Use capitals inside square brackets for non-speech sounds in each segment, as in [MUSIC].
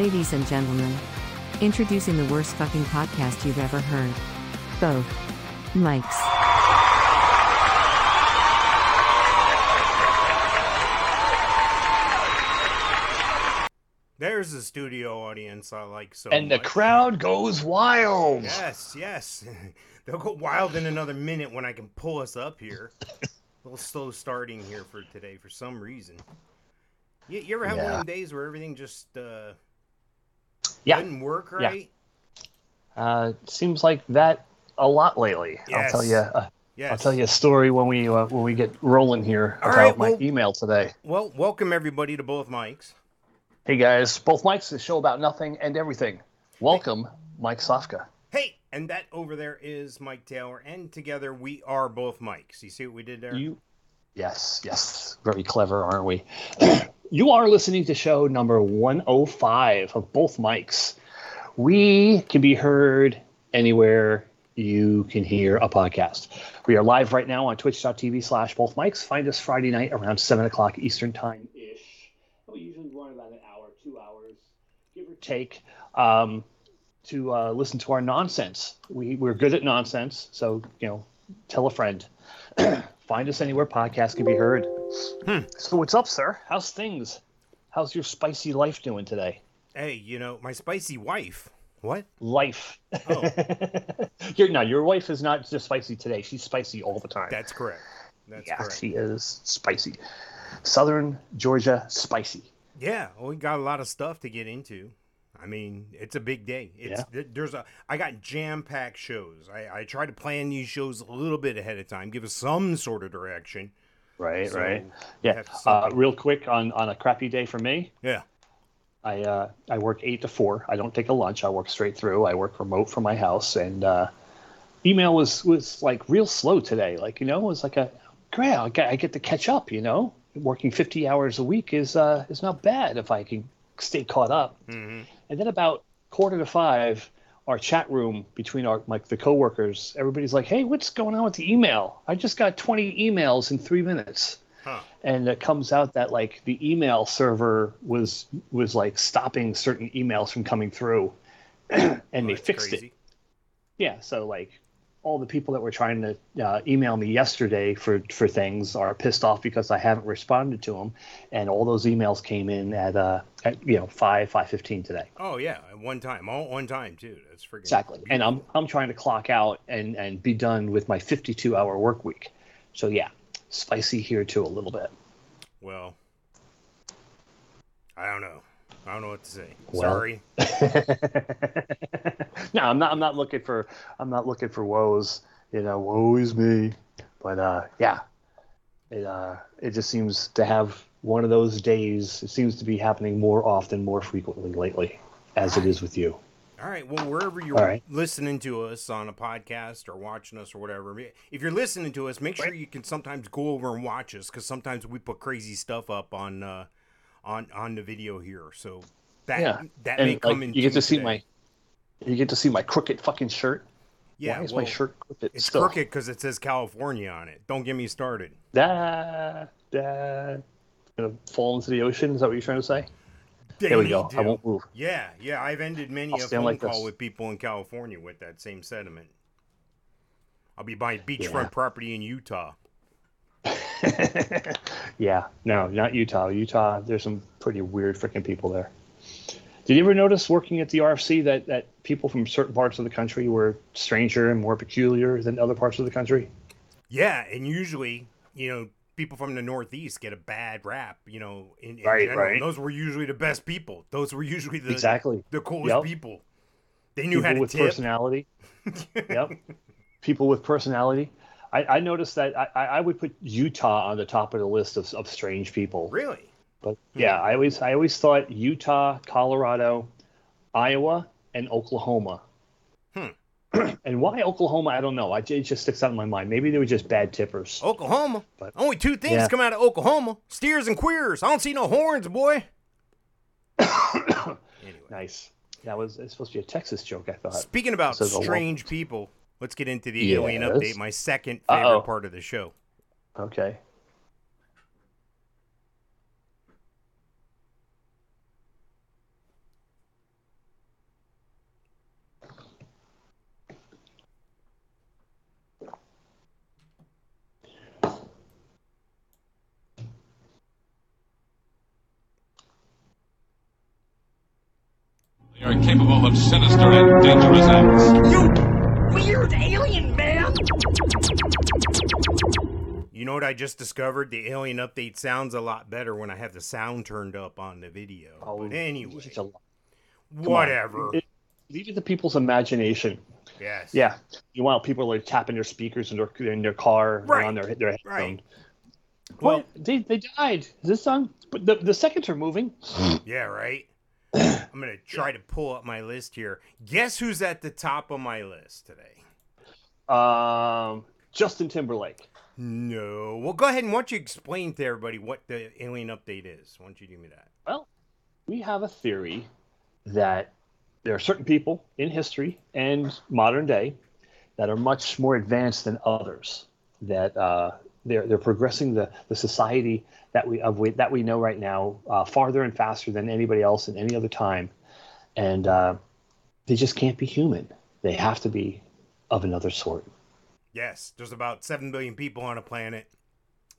Ladies and gentlemen, introducing the worst fucking podcast you've ever heard. Both Mikes. There's the studio audience I like so and the much. crowd goes wild. Yes, yes. [LAUGHS] They'll go wild in another minute when I can pull us up here. A little slow starting here for today for some reason. You, you ever have one of them days where everything just uh, Yeah. doesn't work Yeah. right? Uh, seems like that a lot lately. I'll tell you. Uh, Yes. I'll tell you a story when we uh, when we get rolling here All about right, my well- email today. Well, welcome everybody to both Mikes. Hey guys, both Mikes, the show about nothing and everything. Welcome, Mike Sofka. Hey, and that over there is Mike Taylor, and together we are both Mikes. You see what we did there? You, yes, yes, very clever, aren't we? [CLEARS THROAT] you are listening to show number 105 of both Mikes. We can be heard anywhere you can hear a podcast. We are live right now on twitch.tv slash both Mikes. Find us Friday night around 7 o'clock Eastern time ish. We usually run about an hour, two hours, give or take, um, to uh, listen to our nonsense. We, we're good at nonsense, so, you know, tell a friend. [CLEARS THROAT] Find us anywhere podcasts can be heard. Hmm. So what's up, sir? How's things? How's your spicy life doing today? Hey, you know, my spicy wife. What? Life. Oh. [LAUGHS] your no, your wife is not just spicy today. She's spicy all the time. That's correct. That's yeah, correct. she is spicy. Southern Georgia spicy. Yeah, well, we got a lot of stuff to get into. I mean, it's a big day. It's th- there's a I got jam packed shows. I I try to plan these shows a little bit ahead of time, give us some sort of direction. Right, So, right. Yeah. Uh, real quick on on a crappy day for me. Yeah. I uh, I work eight to four. I don't take a lunch. I work straight through. I work remote from my house, and uh, email was was like real slow today. Like you know, it was like a great. I get, I get to catch up. You know, working fifty hours a week is uh, is not bad if I can stay caught up. hmm And then about quarter to five, our chat room between our like the coworkers, everybody's like, "Hey, what's going on with the email? I just got twenty emails in three minutes." Huh. and it comes out that like the email server was was like stopping certain emails from coming through [CLEARS THROAT] and Well, they fixed crazy. it yeah so like all the people that were trying to uh, email me yesterday for for things are pissed off because i haven't responded to them and all those emails came in at uh at, you know 5 515 today. Oh yeah, at one time, all one time too. That's freaking exactly. and i'm i'm trying to clock out and and be done with my 52 hour work week. So yeah spicy here too a little bit. Well, I don't know. I don't know what to say. Well. Sorry. [LAUGHS] [LAUGHS] no, I'm not. I'm not looking for. I'm not looking for woes. You know, woe is me. But uh, yeah, it uh, it just seems to have one of those days. It seems to be happening more often, more frequently lately, as it is with you. All right. Well, wherever you're All right. listening to us on a podcast or watching us or whatever, if you're listening to us, make sure you can sometimes go over and watch us because sometimes we put crazy stuff up on uh, on on the video here. So that Yeah, that may And come like, in. you get to see today. my. You get to see my crooked fucking shirt. yeah. Why is well, my shirt crooked? It's still? crooked because it says California on it. Don't get me started. Da, da. Gonna fall into the ocean. Is that what you're trying to say? They There we go. I won't move. Yeah, yeah. I've ended many I'll a phone like call this. with people in California with that same sentiment. I'll be buying beachfront Yeah. property in Utah. [LAUGHS] yeah, no, not Utah. Utah, there's some pretty weird freaking people there. Did you ever notice working at the RFC that, that people from certain parts of the country were stranger and more peculiar than other parts of the country? Yeah, and usually, you know, people from the Northeast get a bad rap. You know, in, in Right, general. right. Those were usually the best people. Those were usually the exactly. the coolest Yep. people. They knew People how to with tip. personality. [LAUGHS] yep. People with personality. I, I noticed that I, I would put Utah on the top of the list of, of strange people. Really? But yeah, I always I always thought Utah, Colorado, Iowa, and Oklahoma. Hmm. [CLEARS THROAT] and why Oklahoma? I don't know. I, it just sticks out in my mind. Maybe they were just bad tippers. Oklahoma. But- Only two things Yeah. come out of Oklahoma: steers and queers. I don't see no horns, boy. [COUGHS] anyway, Nice. That was it's supposed to be a Texas joke. I thought. speaking about strange people, Let's get into the yes. alien update, my second favorite Uh-oh. part of the show. Okay. They are capable of sinister and dangerous acts. You know what I just discovered? The alien update sounds a lot better when I have the sound turned up on the video. Oh, but anyway, whatever. It- leave it to people's imagination. yes. Yeah, you want people like tapping their speakers in their in their car Right, on their their right. Well- Well, they they died. Is this song? But the the seconds are moving. [SIGHS] Yeah, right. I'm gonna try to pull up my list here. Guess who's at the top of my list today? Um, Justin Timberlake. No. Well, go ahead and why don't you explain to everybody what the alien update is? Why don't you do me that? Well, we have a theory that there are certain people in history and modern day that are much more advanced than others. That uh, they're they're progressing the, the society that we of we, that we know right now uh, farther and faster than anybody else in any other time, and uh, they just can't be human. They have to be of another sort. Yes, there's about 7 billion people on a planet,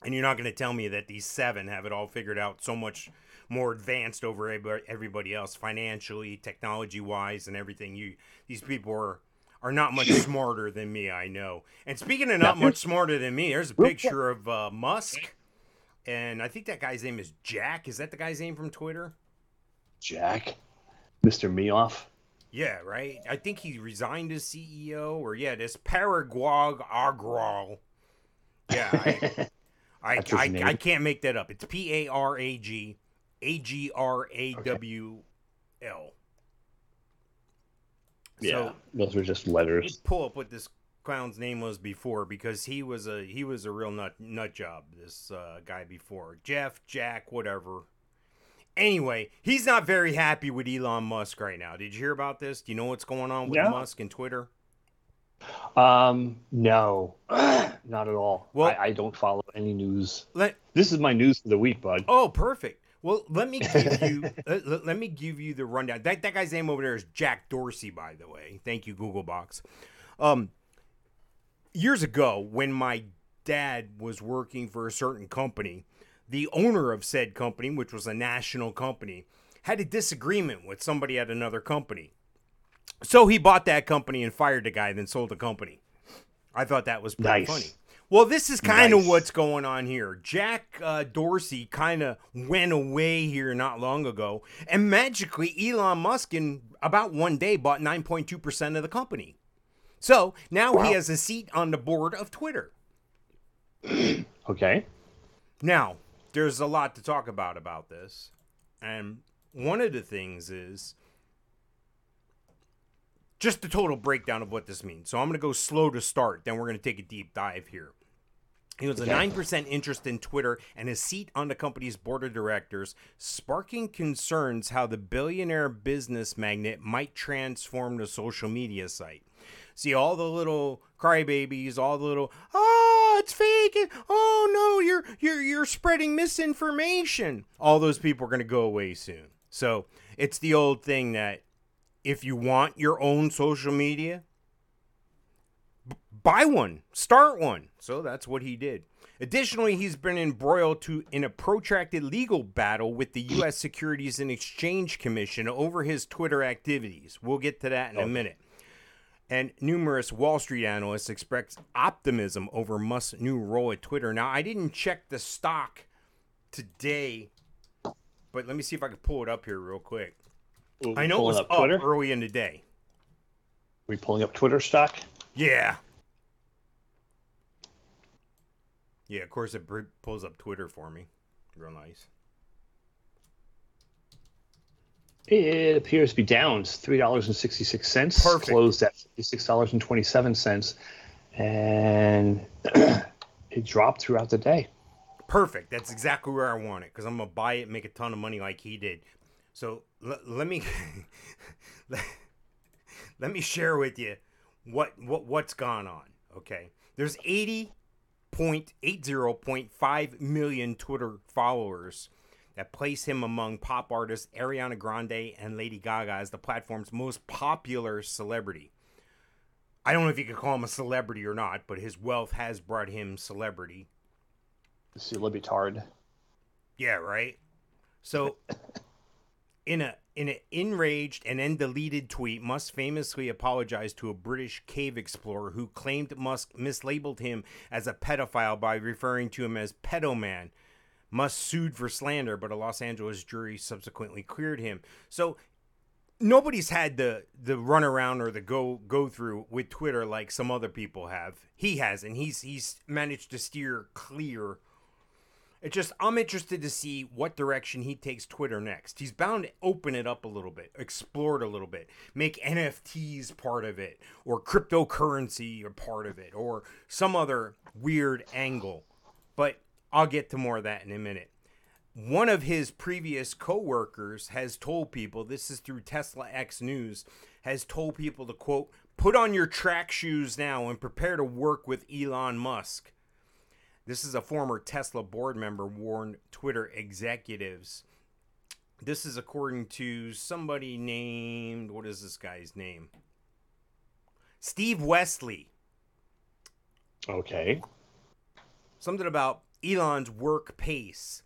and you're not going to tell me that these seven have it all figured out so much more advanced over everybody- else financially, technology wise, and everything. You These people are. Are not much smarter than me, I know. And speaking of not much smarter than me, there's a picture of uh, Musk, and I think that guy's name is Jack. Is that the guy's name from Twitter? Jack, Mister Meoff. Yeah, right. I think he resigned as CEO, or yeah, this Parag Agrawal. Yeah, I, [LAUGHS] I, I. I can't make that up. It's P A R A G A G R A W L. yeah, So those are just letters. pull up what this clown's name was before because he was a he was a real nut nut job. This uh, guy before Jeff, Jack, whatever. Anyway, he's not very happy with Elon Musk right now. Did you hear about this? Do you know what's going on with No. Musk and Twitter? Um, no, [CLEARS THROAT] not at all. Well- I, I don't follow any news. Let This is my news for the week, bud. oh, perfect. Well, let me give you [LAUGHS] let, let- let me give you the rundown. That that guy's name over there is Jack Dorsey, by the way. Thank you, Google Box. Um, years ago, when my dad was working for a certain company, the owner of said company, which was a national company, had a disagreement with somebody at another company. So he bought that company and fired the guy, then sold the company. I thought that was pretty Nice. funny. Well, this is kind of Nice. what's going on here. Jack uh, Dorsey kind of went away here not long ago, and magically Elon Musk in about one day bought 9.2% of the company. So now he has a seat on the board of Twitter. [CLEARS THROAT] Okay. Now, there's a lot to talk about about this. And one of the things is just the total breakdown of what this means. So I'm going to go slow to start, then we're going to take a deep dive here. He was a 9% interest in Twitter and a seat on the company's board of directors, sparking concerns how the billionaire business magnate might transform the social media site. See all the little crybabies, all the little oh it's fake, and, oh no you're you're you're spreading misinformation. All those people are going to go away soon. So it's the old thing that if you want your own social media, b- buy one, start one. So that's what he did. Additionally, he's been embroiled to in a protracted legal battle with the U.S. Securities and Exchange Commission over his Twitter activities. We'll get to that in a oh. minute. And numerous Wall Street analysts express optimism over Musk's new role at Twitter. Now, I didn't check the stock today, but let me see if I can pull it up here real quick. Ooh, I know it was up up Twitter. early in the day. we pulling up Twitter stock. Yeah. Yeah, of course it pulls up Twitter for me. Real nice. It appears to be down three dollars and sixty six cents. Perfect. Closed at fifty six dollars and twenty seven cents, and [CLEARS THROAT] it dropped throughout the day. Perfect. That's exactly where I want it because I'm gonna buy it, make a ton of money like he did. So l- let me [LAUGHS] let, let me share with you what what what's gone on. Okay, there's eighty point eight zero point five million Twitter followers that place him among pop artists Ariana Grande and Lady Gaga as the platform's most popular celebrity. I don't know if you could call him a celebrity or not, but his wealth has brought him celebrity. See, Libitard. Yeah, right. So [LAUGHS] In a in an enraged and then deleted tweet, Musk famously apologized to a British cave explorer who claimed Musk mislabeled him as a pedophile by referring to him as pedoman. Musk sued for slander, but a Los Angeles jury subsequently cleared him. So nobody's had the the run around or the go go through with Twitter like some other people have. He has, and he's he's managed to steer clear. It's just I'm interested to see what direction he takes Twitter next. He's bound to open it up a little bit, explore it a little bit, make NFTs part of it, or cryptocurrency a part of it, or some other weird angle. But I'll get to more of that in a minute one of his previous coworkers has told people this is through Tesla X News has told people to quote put on your track shoes now and prepare to work with Elon Musk. This is a former Tesla board member warned Twitter executives. This is according to somebody named what is this guy's name? Steve Westly. Okay. Something about Elon's work pace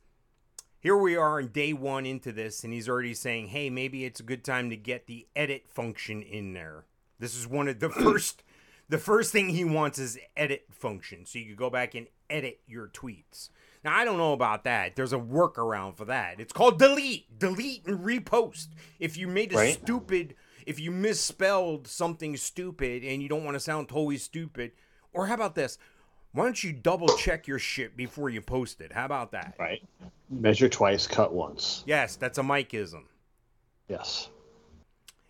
here we are in day one into this, and he's already saying, hey, maybe it's a good time to get the edit function in there. This is one of the [CLEARS THROAT] first the first thing he wants is edit function. So you can go back and edit your tweets. Now I don't know about that. There's a workaround for that. It's called delete. Delete and repost. If you made a Right. stupid if you misspelled something stupid and you don't want to sound totally stupid, or how about this? Why don't you double check your shit before you post it? How about that? Right. Measure twice, cut once. Yes, that's a Mikeism. Yes.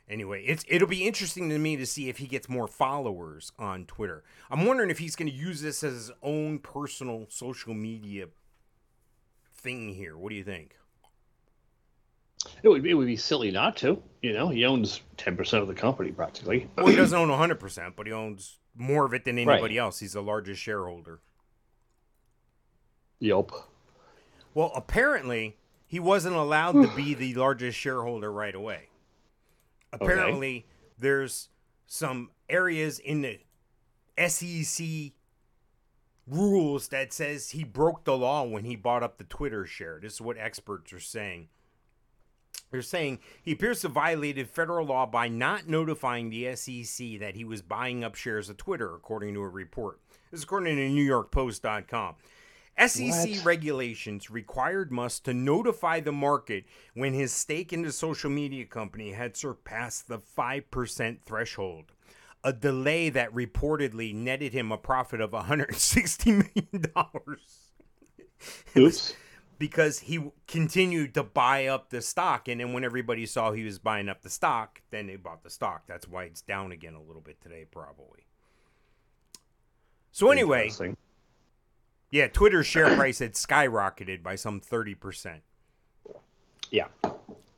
Anyway, it's it'll be interesting to me to see if he gets more followers on Twitter. I'm wondering if he's going to use this as his own personal social media thing here. What do you think? It would, be, it would be silly not to. You know, he owns 10% of the company practically. Well, he doesn't own 100%, but he owns more of it than Right. anybody else. He's the largest shareholder. Yelp. Well, apparently, he wasn't allowed to be [SIGHS] the largest shareholder right away. Apparently, there's some areas in the SEC rules that says he broke the law when he bought up the Twitter share. This is what experts are saying. They're saying he appears to have violated federal law by not notifying the SEC that he was buying up shares of Twitter, according to a report. This is according to NewYorkPost.com. SEC What? regulations required Musk to notify the market when his stake in the social media company had surpassed the 5% threshold, a delay that reportedly netted him a profit of $160 million Oops. Because he continued to buy up the stock. And then when everybody saw he was buying up the stock, then they bought the stock. That's why it's down again a little bit today, probably. So, anyway, yeah, Twitter's share price had skyrocketed by some 30%. Yeah.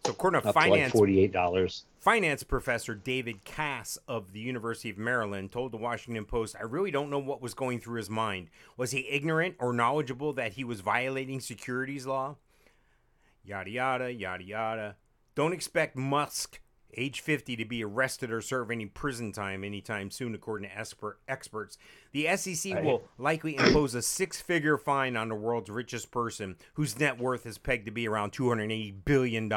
So, according to Up to like finance $48. finance professor David Kass of the University of Maryland told the Washington Post, I really don't know what was going through his mind. Was he ignorant or knowledgeable that he was violating securities law? Yada, yada, yada, yada. Don't expect Musk, age 50, to be arrested or serve any prison time anytime soon, according to expert, experts. The SEC Right. will likely impose a six figure fine on the world's richest person, whose net worth is pegged to be around $280 billion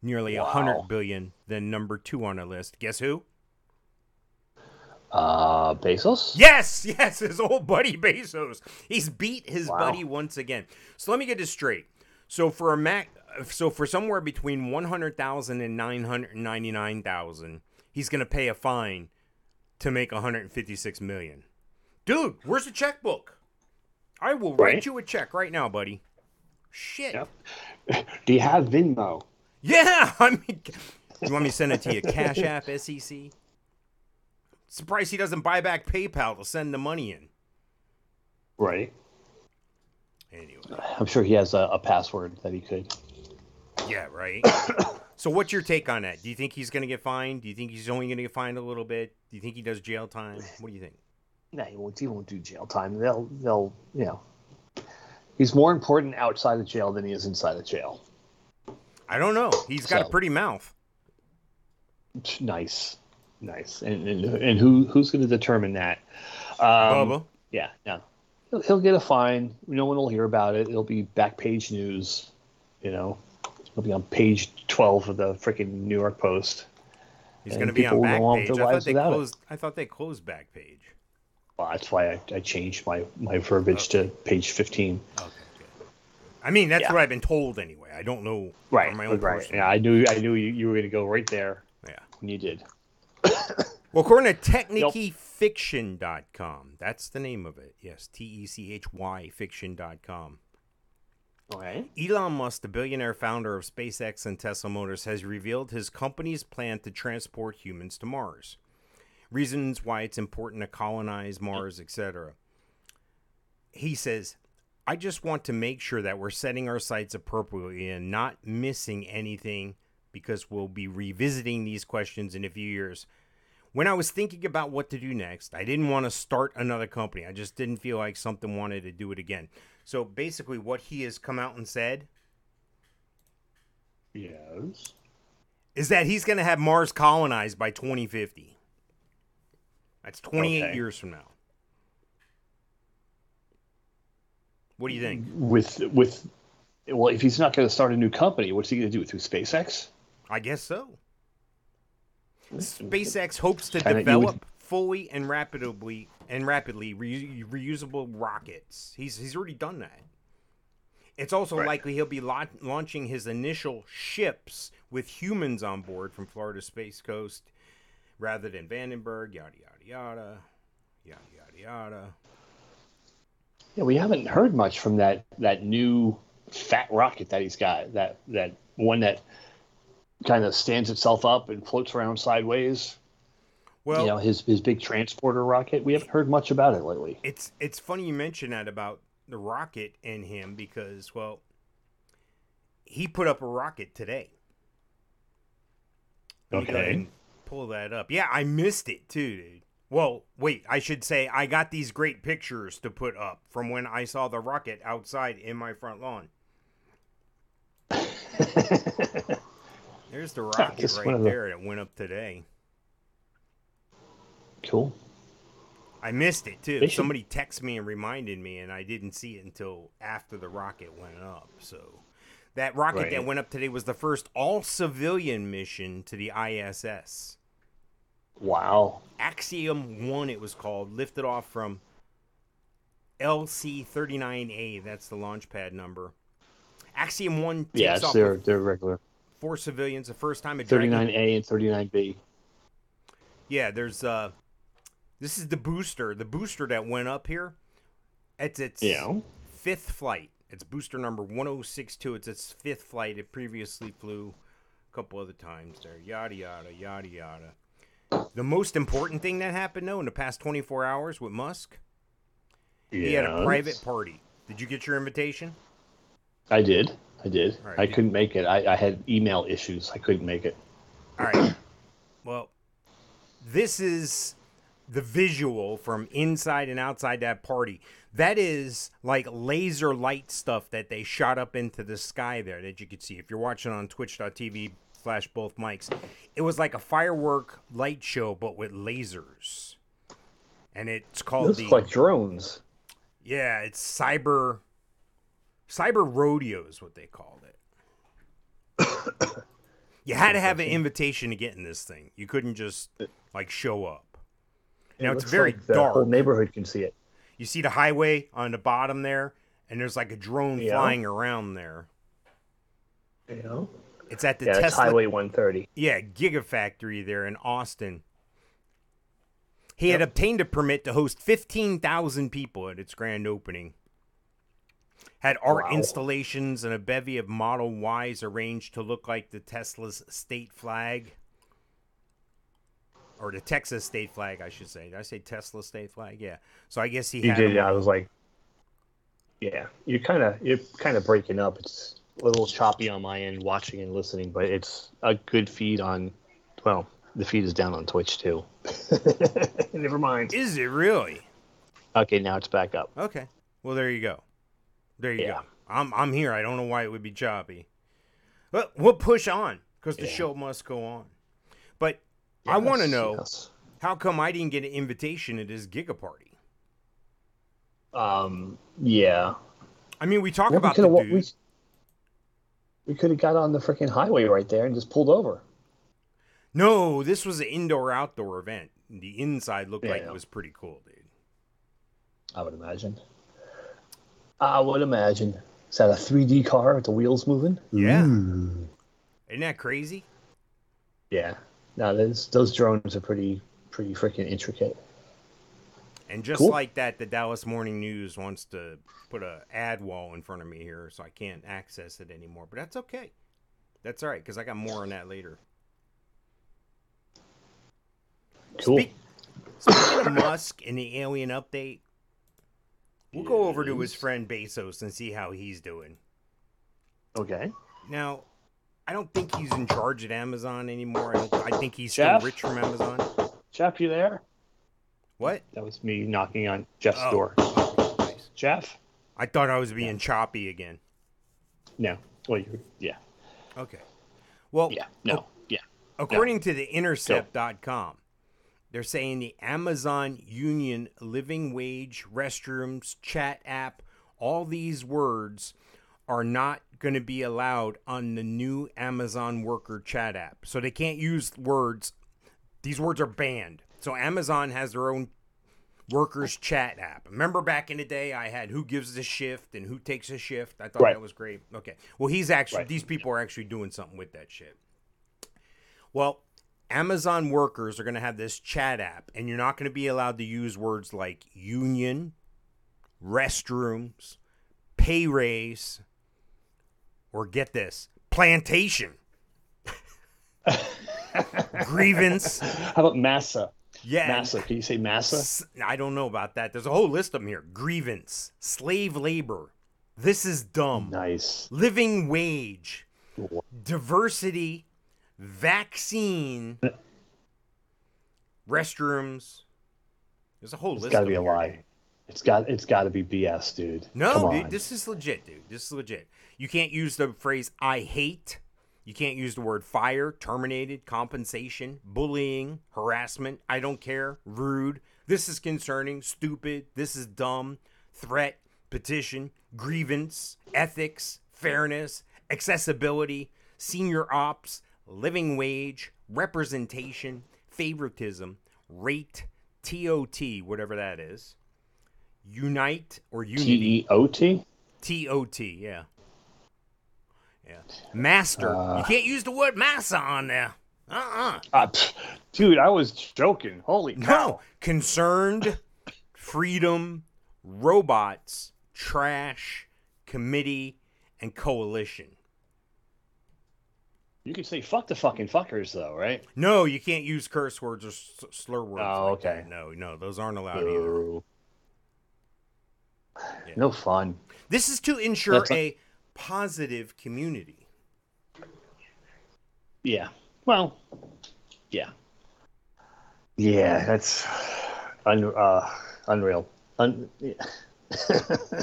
nearly a Wow. hundred billion than number two on the list. Guess who? Uh, Bezos? Yes, yes, his old buddy Bezos. He's beat his Wow. buddy once again. So let me get this straight. So for a Mac, so for somewhere between one hundred thousand and nine hundred ninety nine thousand, he's gonna pay a fine to make one hundred fifty six million. Dude, where's the checkbook? I will write Right. you a check right now, buddy. Shit. Yep. [LAUGHS] Do you have Venmo? Yeah, [LAUGHS] I mean, you want me to send it to you? Cash App, [LAUGHS] SEC. Surprised he doesn't buy back PayPal to send the money in. Right. Anyway, I'm sure he has a, a password that he could. Yeah, [COUGHS] right. [COUGHS] so, what's your take on that? Do you think he's going to get fined? Do you think he's only going to get fined a little bit? Do you think he does jail time? What do you think? No, he won't. He won't do jail time. They'll. They'll. You know. He's more important outside of jail than he is inside of jail. I don't know. He's got a pretty mouth. Nice, nice. And and, and who who's going to determine that? Um, Bubba. Yeah, no. He'll, he'll get a fine. No one will hear about it. It'll be back page news. You know, It'll be on page twelve of the freaking New York Post. He's going to be on people will go on with Backpage. I thought they it. closed. I thought they closed Backpage. Well, that's why I, I changed my, my verbiage to page fifteen. Okay. I mean, that's Yeah. what I've been told anyway. I don't know Right, my own right. personal- Yeah, I knew I knew you, you were going to go right there, Yeah. and you did. [COUGHS] Well, according to TechnickyFiction.com, that's the name of it. Yes, T E C H Y Fiction.com. Okay. Elon Musk, the billionaire founder of SpaceX and Tesla Motors, has revealed his company's plan to transport humans to Mars. Reasons why it's important to colonize Mars, etc. He says, I just want to make sure that we're setting our sights appropriately and not missing anything because we'll be revisiting these questions in a few years. When I was thinking about what to do next, I didn't want to start another company. I just didn't feel like something wanted to do it again. So basically, what he has come out and said Yes. is that he's going to have Mars colonized by 2050. That's 28 Okay. years from now. What do you think? With with, well, if he's not going to start a new company, what's he going to do through SpaceX? I guess so. SpaceX hopes to develop would- fully and rapidly and rapidly reu- reusable rockets. He's he's already done that. It's also Right. likely he'll be la- launching his initial ships with humans on board from Florida Space Coast rather than Vandenberg, yada yada yada, yada yada yada. Yeah, we haven't heard much from that that new fat rocket that he's got. That that one that kind of stands itself up and floats around sideways. Well, you know, his his big transporter rocket. We haven't heard much about it lately. it's it's funny you mention that about the rocket and him because well, he put up a rocket today. Let me go ahead Okay. pull that up. Yeah, I missed it too, dude. Well, wait, I should say I got these great pictures to put up from when I saw the rocket outside in my front lawn. [LAUGHS] There's the rocket right the- there that went up today. Cool. I missed it too. Should- Somebody texted me and reminded me, and I didn't see it until after the rocket went up. So that rocket that went up today was the first all civilian mission to the ISS. Wow. Axiom 1, it was called, lifted off from LC 39A. That's the launch pad number. Axiom 1 takes it's off their with their regular four civilians. The first time a thirty Dragon- nine A and thirty nine B. Yeah, there's uh this is the booster. The booster that went up here. It's its Yeah. fifth flight. It's booster number 1062. It's its fifth flight. It previously flew a couple other times there. Yada yada yada yada. The most important thing that happened though in the past 24 hours with Musk, he had a private party. Did you get your invitation? I did. I did. Right, I you- couldn't make it. I, I had email issues. I couldn't make it. All right. Well, this is the visual from inside and outside that party. That is like laser light stuff that they shot up into the sky there that you could see. If you're watching on twitch.tv slash both Mikes, it was like a firework light show, but with lasers. And it's called the like drones. yeah, it's cyber cyber rodeo is what they called it. [COUGHS] you had to have an invitation to get in this thing. You couldn't just like show up. Now it's very like the dark. whole neighborhood can see it. You see the highway on the bottom there, and there's like a drone Yeah. flying around there. You know? It's at the Yeah, Tesla Highway 130. Yeah, Gigafactory there in Austin. He had obtained a permit to host 15,000 people at its grand opening. Had art Wow. installations and a bevy of Model Ys arranged to look like the Tesla's state flag. Or the Texas state flag, I should say. Did I say Tesla state flag? Yeah. So I guess he You had did. Yeah, I was like, yeah. You're kind of you're kind of breaking up. It's a little choppy on my end, watching and listening, but it's a good feed on. Well, the feed is down on Twitch too. [LAUGHS] Never mind. Is it really? Okay, now it's back up. Okay. Well, there you go. There you Yeah. go. I'm I'm here. I don't know why it would be choppy. But we'll push on because the Yeah. show must go on. But I want to know yes. how come I didn't get an invitation at his Giga party? Um. Yeah. I mean, we talk Well, we about the dude. we- We could have got on the freaking highway right there and just pulled over. No, this was an indoor outdoor event. The inside looked Yeah, like I it was pretty cool, dude. I would imagine. I would imagine. Is that a 3D car with the wheels moving? Yeah. Ooh. Isn't that crazy? Yeah. No, those those drones are pretty pretty freaking intricate. And just Cool. like that, the Dallas Morning News wants to put a ad wall in front of me here, so I can't access it anymore. But that's okay. That's all right because I got more on that later. Cool. Speak- speaking of Musk and the alien update, we'll go over to his friend Bezos and see how he's doing. Okay. Now, I don't think he's in charge at Amazon anymore. I, I think he's Jeff? still rich from Amazon. Jeff, you there? What? That was me knocking on Jeff's Oh. door. Nice. Jeff? I thought I was being choppy again. No. Well, you yeah. Okay. Well, Yeah. No. Oh, yeah. According to the intercept.com, they're saying the Amazon Union living wage, restrooms, chat app, all these words are not going to be allowed on the new Amazon worker chat app. So they can't use words. These words are banned. So Amazon has their own workers chat app. Remember back in the day I had who gives the shift and who takes a shift? I thought Right. that was great. Okay. Well, he's actually Right. these people are actually doing something with that shit. Well, Amazon workers are going to have this chat app, and you're not going to be allowed to use words like union, restrooms, pay raise, or get this, plantation, grievance. [LAUGHS] How about massa? Yeah. Massa. Can you say massa? I don't know about that. There's a whole list of them here grievance, slave labor. This is dumb. Nice. Living wage, diversity, vaccine, restrooms. There's a whole It's list. got to be a here, lie. It's got it's got to be BS, dude. No, dude, this is legit, dude. This is legit. You can't use the phrase "I hate." You can't use the word fire, terminated, compensation, bullying, harassment. I don't care. Rude. This is concerning. Stupid. This is dumb. Threat. Petition. Grievance. Ethics. Fairness. Accessibility. Senior ops. Living wage. Representation. Favoritism. Rate. TOT, whatever that is. Unite or T unity. E O T. T O T, yeah. Yeah. Master. Uh, you can't use the word massa on there. Uh-uh. Pff, dude, I was joking. Holy cow! No. Concerned, freedom, robots, trash, committee, and coalition. You can say fuck the fucking fuckers though, right? No, you can't use curse words or s- slur words. Oh, like okay. that. No, no, those aren't allowed either. Boo. No fun. This is to ensure That's a positive community. Yeah. Well. Yeah. Yeah, that's un, uh, unreal. Un, yeah. [LAUGHS]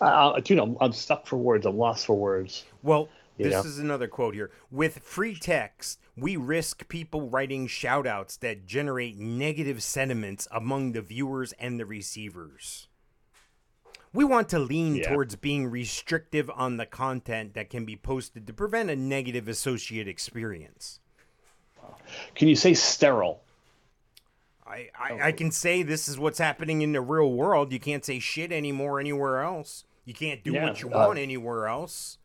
I, I, dude, I'm, I'm stuck for words. I'm lost for words. Well, You this know? is another quote here. With free text, we risk people writing shoutouts that generate negative sentiments among the viewers and the receivers. We want to lean Yeah. towards being restrictive on the content that can be posted to prevent a negative associate experience. Can you say sterile? I, I, I can say this is what's happening in the real world. You can't say shit anymore anywhere else. You can't do Yeah, what you uh, want anywhere else.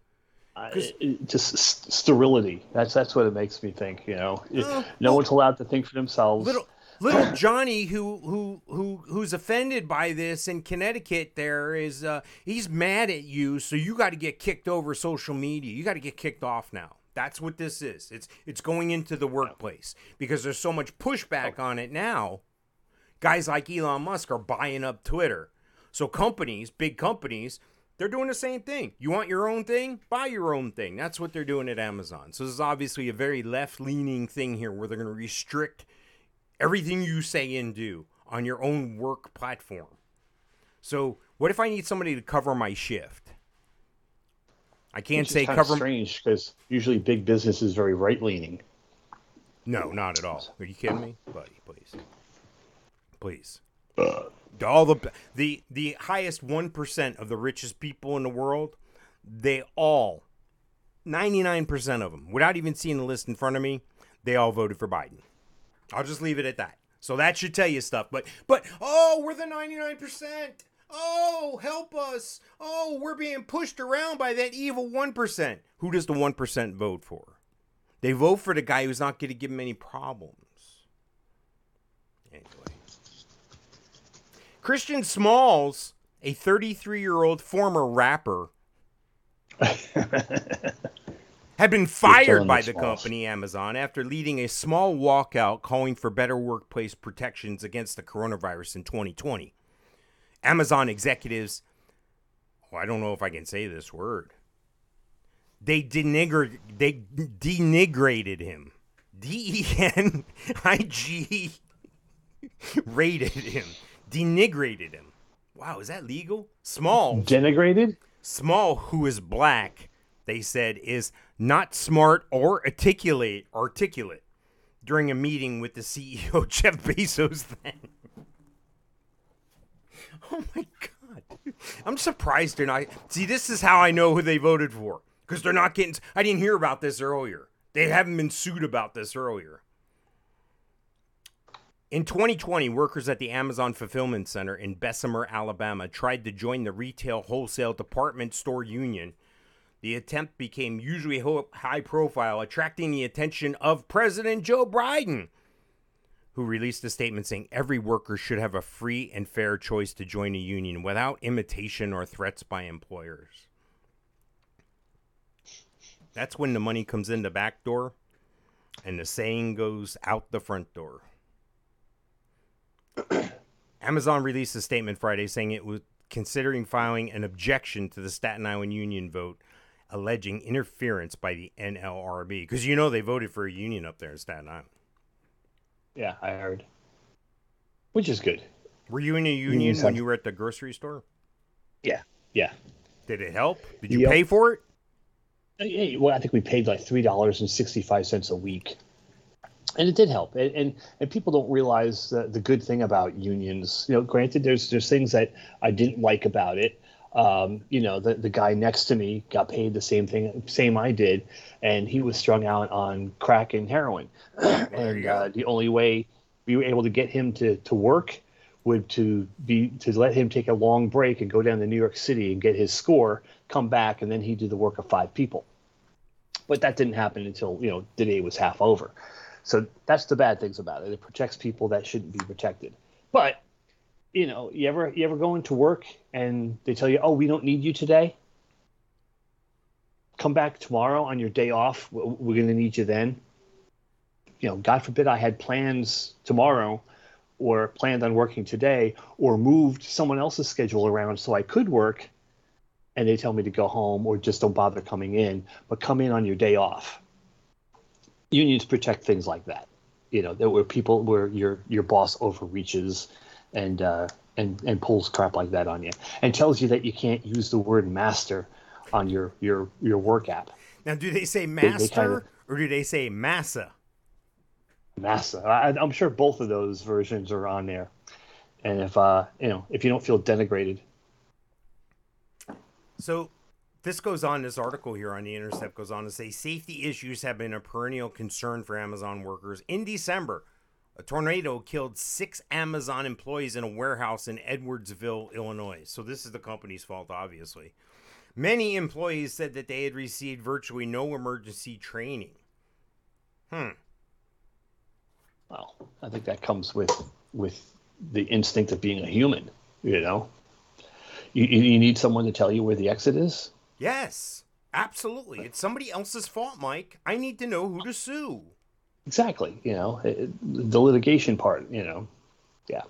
It- just st- sterility. That's that's what it makes me think. You know, Uh, no well- one's allowed to think for themselves. little little [CLEARS THROAT] Johnny who who who who's offended by this in Connecticut there is uh he's mad at you so you got to get kicked over social media. You got to get kicked off now. That's what this is. It's it's going into the workplace because there's so much pushback on it now. Guys like Elon Musk are buying up Twitter. So companies, big companies, they're doing the same thing. You want your own thing? Buy your own thing. That's what they're doing at Amazon. So this is obviously a very left-leaning thing here where they're going to restrict everything you say and do on your own work platform. So, what if I need somebody to cover my shift? I can't say cover. strange because usually big business is very right leaning. No, not at all. Are you kidding me, buddy? Please, please. Uh, All the the the highest one percent of the richest people in the world, they all, 99% of them, without even seeing the list in front of me, they all voted for Biden. I'll just leave it at that. So that should tell you stuff. But, but, oh, we're the 99%. Oh, help us. Oh, we're being pushed around by that evil 1%. Who does the 1% vote for? They vote for the guy who's not going to give them any problems. Anyway. Christian Smalls, a 33 year old former rapper, [LAUGHS] had been fired by the company Amazon after leading a small walkout calling for better workplace protections against the coronavirus in 2020. Amazon executives, oh, I don't know if I can say this word. They denigr they denigrated him. D E N I G [LAUGHS] rated him. Denigrated him. Wow, is that legal? Small Denigrated? Small, who is black, they said, is not smart or articulate articulate during a meeting with the CEO [LAUGHS] Jeff Bezos then. Oh my god. I'm surprised they're not See, this is how I know who they voted for. Because they're not getting I didn't hear about this earlier. They haven't been sued about this earlier. In 2020, workers at the Amazon Fulfillment Center in Bessemer, Alabama, tried to join the Retail Wholesale Department Store Union. The attempt became usually high profile, attracting the attention of President Joe Biden, who released a statement saying every worker should have a free and fair choice to join a union without imitation or threats by employers. That's when the money comes in the back door and the saying goes out the front door. [CLEARS THROAT] Amazon released a statement Friday saying it was considering filing an objection to the Staten Island union vote, alleging interference by the NLRB. Because you know they voted for a union up there in Staten Island. Yeah, I heard. Which is good. Were you in a union when you were at the grocery store? Yeah. Yeah. Did it help? Did you Yep. pay for it? Uh, well, I think we paid like three dollars and sixty-five cents a week, and it did help. And and, and people don't realize the, the good thing about unions. You know, granted, there's there's things that I didn't like about it. Um, you know, the the guy next to me got paid the same thing, same I did, and he was strung out on crack and heroin. [CLEARS THROAT] and uh, the only way we were able to get him to to work would to be to let him take a long break and go down to New York City and get his score, come back, and then he'd do the work of five people but that didn't happen until you know the day was half over. So that's the bad things about it. It protects people that shouldn't be protected. But you know, you ever you ever go into work and they tell you, "Oh, we don't need you today. Come back tomorrow on your day off. We're going to need you then." You know, God forbid I had plans tomorrow or planned on working today or moved someone else's schedule around so I could work and they tell me to go home or just don't bother coming in, but come in on your day off. Unions protect things like that. You know, there were people where your your boss overreaches and uh, and and pulls crap like that on you and tells you that you can't use the word master on your your your work app. Now, do they say they master kinda- or do they say massa? Massa. I, I'm sure both of those versions are on there. And if uh, you know, if you don't feel denigrated, So this goes on, this article here on the Intercept goes on to say safety issues have been a perennial concern for Amazon workers. In December, a tornado killed six Amazon employees in a warehouse in Edwardsville, Illinois. So this is the company's fault, obviously. Many employees said that they had received virtually no emergency training. Hmm. well, I think that comes with with the instinct of being a human. You know, you, you you need someone to tell you where the exit is. Yes, absolutely. It's somebody else's fault, Mike. I need to know who to sue. Exactly. You know, it- the litigation part. You know, yeah.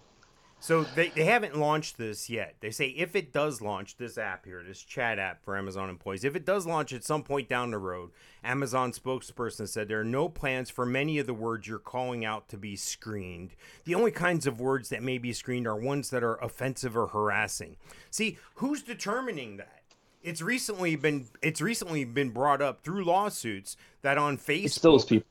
So they, they haven't launched this yet. They say if it does launch this app here, this chat app for Amazon employees, if it does launch at some point down the road, Amazon spokesperson said there are no plans for many of the words you're calling out to be screened. The only kinds of words that may be screened are ones that are offensive or harassing. See, who's determining that? It's recently been it's recently been brought up through lawsuits that on Facebook It's those people.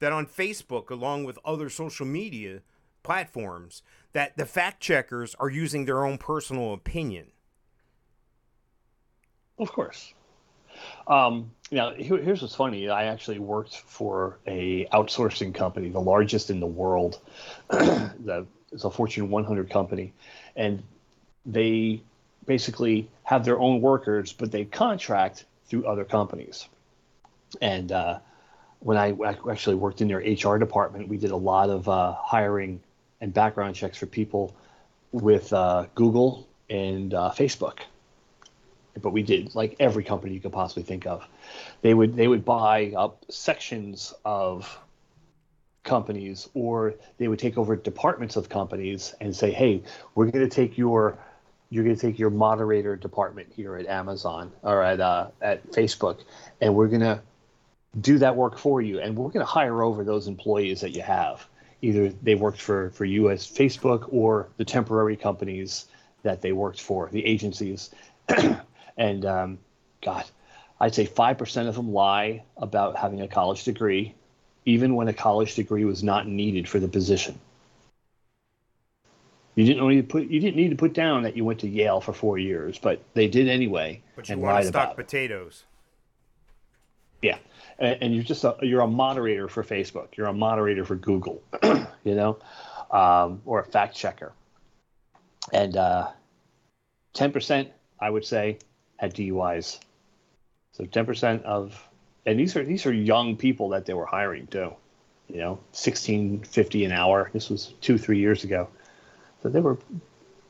That on Facebook, along with other social media platforms, that the fact checkers are using their own personal opinion. Of course. Um, now, here, here's what's funny. I actually worked for a outsourcing company, the largest in the world. [CLEARS THROAT] the, it's a Fortune 100 company, and they basically have their own workers, but they contract through other companies. And uh, when I actually worked in their HR department, we did a lot of uh, hiring and background checks for people with uh, Google and uh, Facebook. But we did like every company you could possibly think of. They would they would buy up sections of companies, or they would take over departments of companies and say, "Hey, we're going to take your you're going to take your moderator department here at Amazon or at uh, at Facebook, and we're going to do that work for you, and we're going to hire over those employees that you have. Either they worked for for you as Facebook or the temporary companies that they worked for, the agencies, [CLEARS THROAT] and um, God, I'd say five percent of them lie about having a college degree, even when a college degree was not needed for the position. You didn't to put you didn't need to put down that you went to Yale for four years, but they did anyway. But you want to stock potatoes. Yeah, and, and you're just a, you're a moderator for Facebook. You're a moderator for Google, [CLEARS THROAT] you know, um, or a fact checker. And uh, ten percent, I would say, had DUIs. So ten percent of, and these are these are young people that they were hiring too. You know, sixteen fifty an hour. This was two three years ago. So they were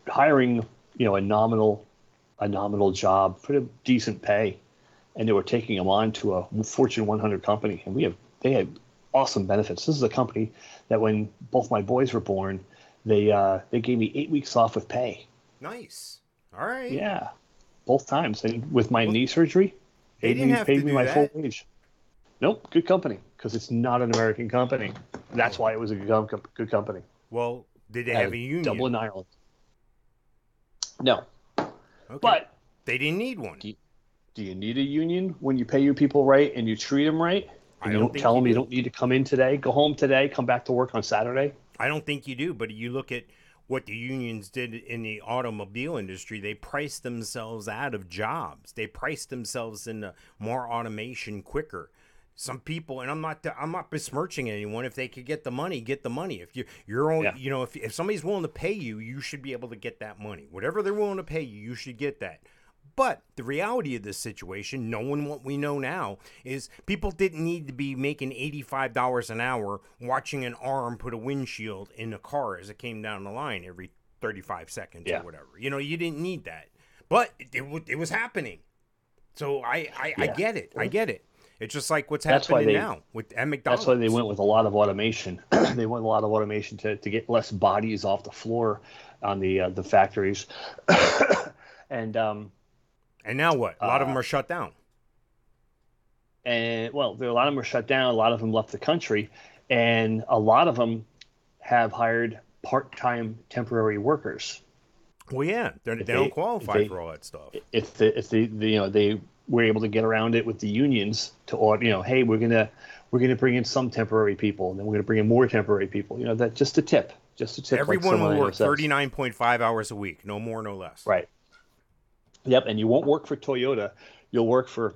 hiring, you know, a nominal a nominal job pretty decent pay and they were taking them on to a Fortune 100 company, and we have they had awesome benefits. This is a company that when both my boys were born, they uh, they gave me eight weeks off with pay. Nice. All right. Yeah, both times. And with my knee surgery, they paid didn't me, have paid to me do my that. full wage. Nope, good company because it's not an American company. That's why it was a good, good company. Well, did they have a union? Dublin, Ireland. No, Okay. but they didn't need one. Do you- need a union when you pay your people right and you treat them right? And you don't don't tell you them you do. don't need to come in today, go home today, come back to work on Saturday. I don't think you do, but you look at what the unions did in the automobile industry, they priced themselves out of jobs. They priced themselves into more automation quicker. Some people, and I'm not, I'm not besmirching anyone. If they could get the money, get the money. If you, you're on, Yeah. you know, if if somebody's willing to pay you, you should be able to get that money. Whatever they're willing to pay you, you should get that. But the reality of this situation, knowing what we know now, is people didn't need to be making $85 an hour watching an arm put a windshield in a car as it came down the line every 35 seconds Yeah. or whatever. You know, you didn't need that. But it, it, it was happening. So I, I, I get it. I get it. It's just like what's That's happening they- now with at McDonald's. That's why they went with a lot of automation. [CLEARS THROAT] they went with a lot of automation to, to get less bodies off the floor on the uh, the factories. [COUGHS] and um, And now what? A lot of Uh, them are shut down. and well, there a lot of them are shut down. A lot of them left the country, and a lot of them have hired part-time temporary workers. Well, yeah, they're, they don't qualify they- for all that stuff. if the if the, the you know they were able to get around it with the unions to or you know hey we're gonna we're gonna bring in some temporary people and then we're gonna bring in more temporary people you know that just a tip just a tip Everyone I will work 39.5 hours a week, no more, no less. right yep and you won't work for Toyota you'll work for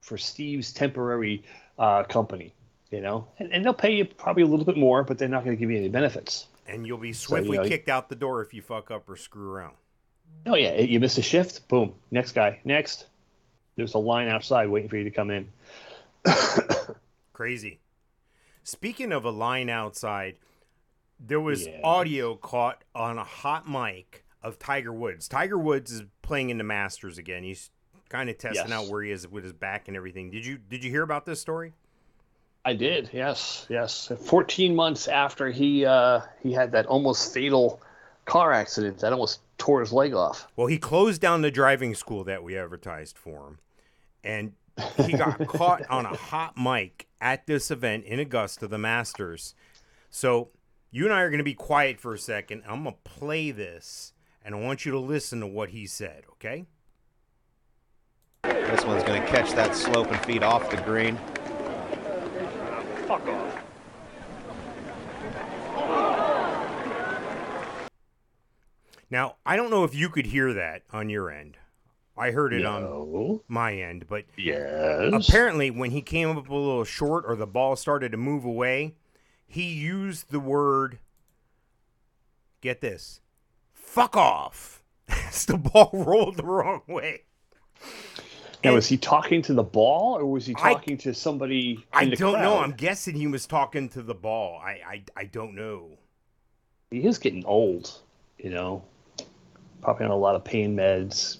for Steve's temporary uh, company you know and, and they'll pay you probably a little bit more but they're not going to give you any benefits And you'll be swiftly know, kicked out the door if you fuck up or screw around. oh yeah you miss a shift boom next guy next there's a line outside waiting for you to come in [COUGHS] Crazy. Speaking of a line outside, there was Yeah. audio caught on a hot mic of Tiger Woods. Tiger Woods is playing in the Masters again. He's kind of testing Yes. out where he is with his back and everything. Did you did you hear about this story? I did, yes, yes. 14 months after he uh, he had that almost fatal car accident that almost tore his leg off. Well, he closed down the driving school that we advertised for him, and he got [LAUGHS] caught on a hot mic at this event in Augusta, the Masters. So you and I are going to be quiet for a second. I'm going to play this, and I want you to listen to what he said. Okay? This one's going to catch that slope and feed off the green. Fuck off. Now I don't know if you could hear that on your end. I heard it on my end, but Yes. apparently when he came up a little short or the ball started to move away, he used the word get this. Fuck off. [LAUGHS] As the ball [LAUGHS] rolled the wrong way. Now, was he talking to the ball or was he I- talking to somebody? I don't know. I'm guessing he was talking to the ball. I I, I don't know. He is getting old, you know. Probably on a lot of pain meds,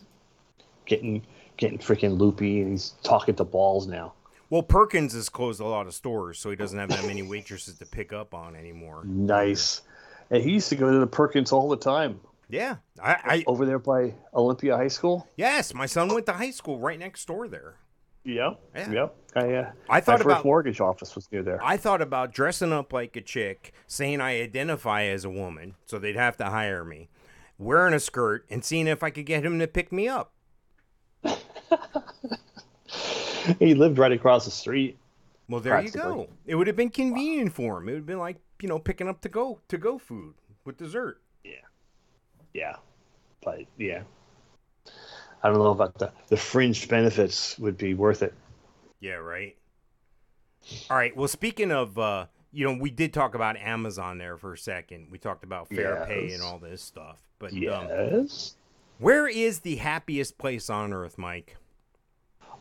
getting getting freaking loopy, and he's talking to balls now. Well, Perkins has closed a lot of stores, so he doesn't have that many waitresses to pick up on anymore. Nice. And he used to go to the Perkins all the time Yeah, I, I over there by Olympia High School. yes, my son went to high school right next door there. Yep. Yeah. Yep. I, uh, I thought my about- mortgage office was near there. I thought about dressing up like a chick, saying I identify as a woman, so they'd have to hire me, wearing a skirt, and seeing if I could get him to pick me up. [LAUGHS] he lived right across the street. Well, there you go. It would have been convenient for him. It would have been like you know picking up to go to go food with dessert. Yeah. Yeah, but yeah. I don't know about the the fringe benefits would be worth it. Yeah, right. All right. Well, speaking of, uh, you know, we did talk about Amazon there for a second. We talked about fair pay and all this stuff. But um, Yes. where is the happiest place on earth, Mike?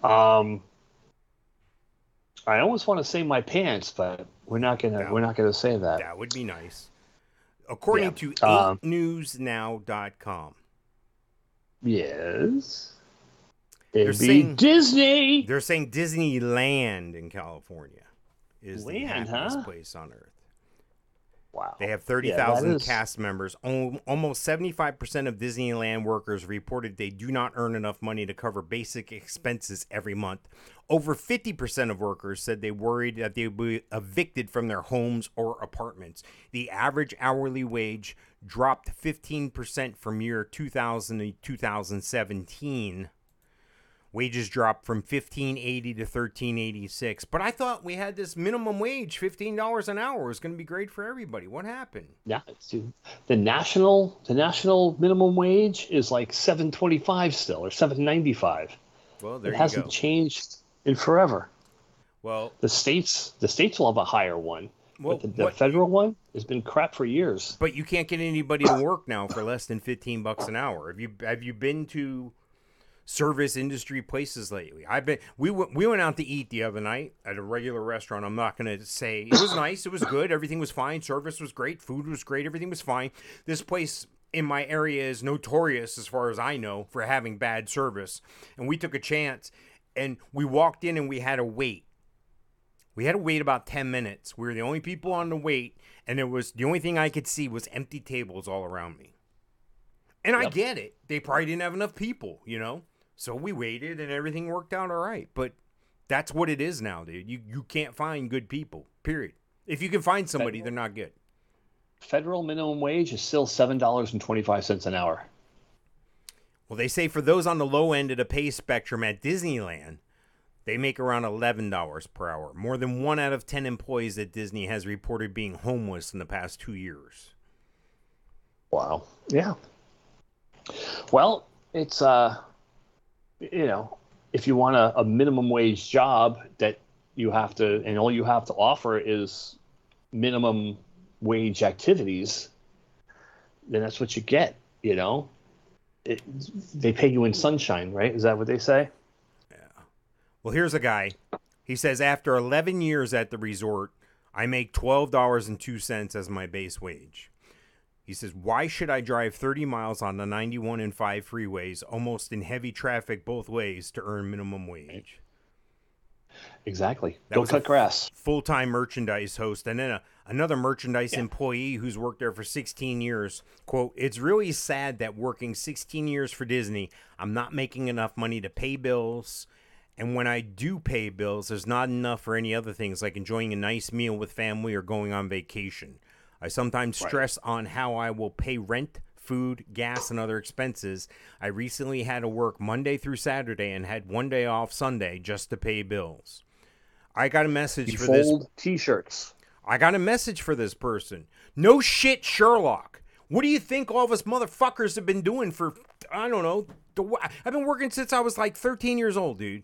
Um, I almost want to say my pants, but we're not gonna No. we're not gonna say that. That would be nice. According Yeah. to Um, 8newsnow.com, Yes. They're It'd saying- Disney. they're saying Disneyland in California is the Land, happiest huh? place on earth. Wow. They have Yeah, 30,000 cast members. Almost 75% of Disneyland workers reported they do not earn enough money to cover basic expenses every month. Over 50% of workers said they worried that they would be evicted from their homes or apartments. The average hourly wage dropped 15% from year 2000 to 2017. Wages dropped from 1580 to 1386. But I thought we had this minimum wage, $15 an hour, was going to be great for everybody. What happened? Yeah, it's- the national the national minimum wage is like seven twenty five still or seven ninety five. Well, It there you hasn't go. changed in forever. Well, The states the states will have a higher one, Well, but the, the federal one has been crap for years. but you can't get anybody to work now for less than 15 bucks an hour. Have you have you been to service industry places lately? I've been we went we went out to eat the other night at a regular restaurant. I'm not going to say it was [COUGHS] nice, it was good, everything was fine, service was great, food was great, everything was fine. This place in my area is notorious as far as I know for having bad service. And we took a chance and we walked in and we had to wait. We had to wait about 10 minutes. We were the only people on the wait, and it was the only thing I could see was empty tables all around me. And I get it. They probably didn't have enough people, you know? So we waited and everything worked out all right. But that's what it is now, dude. You you can't find good people. Period. If you can find somebody, they're not good. Federal minimum wage is still seven dollars and twenty five cents an hour. Well, they say for those on the low end of the pay spectrum at Disneyland, they make around $11 per hour. More than 1 out of 10 employees at Disney has reported being homeless in the past 2 years. Wow. Yeah. Well, it's uh, you know, if you want a, a minimum wage job that you have to, and all you have to offer is minimum wage activities, then that's what you get. You know, it, they pay you in sunshine, right? Is that what they say? Yeah. Well, here's a guy. He says after 11 years at the resort, I make $12.02 as my base wage. He says, Why should I drive 30 miles on the 91 and 5 freeways, almost in heavy traffic both ways, to earn minimum wage? Exactly. That a cut grass. Full time merchandise host, and then a, another merchandise employee who's worked there for 16 years. Quote, It's really sad that working 16 years for Disney, I'm not making enough money to pay bills. And when I do pay bills, there's not enough for any other things like enjoying a nice meal with family or going on vacation. I sometimes stress on how I will pay rent, food, gas, and other expenses. I recently had to work Monday through Saturday and had one day off Sunday just to pay bills. I got a message You for this T-shirts. I got a message for this person. No shit, Sherlock. What do you think all of us motherfuckers have been doing for I don't know? The, I've been working since I was like 13 years old, dude.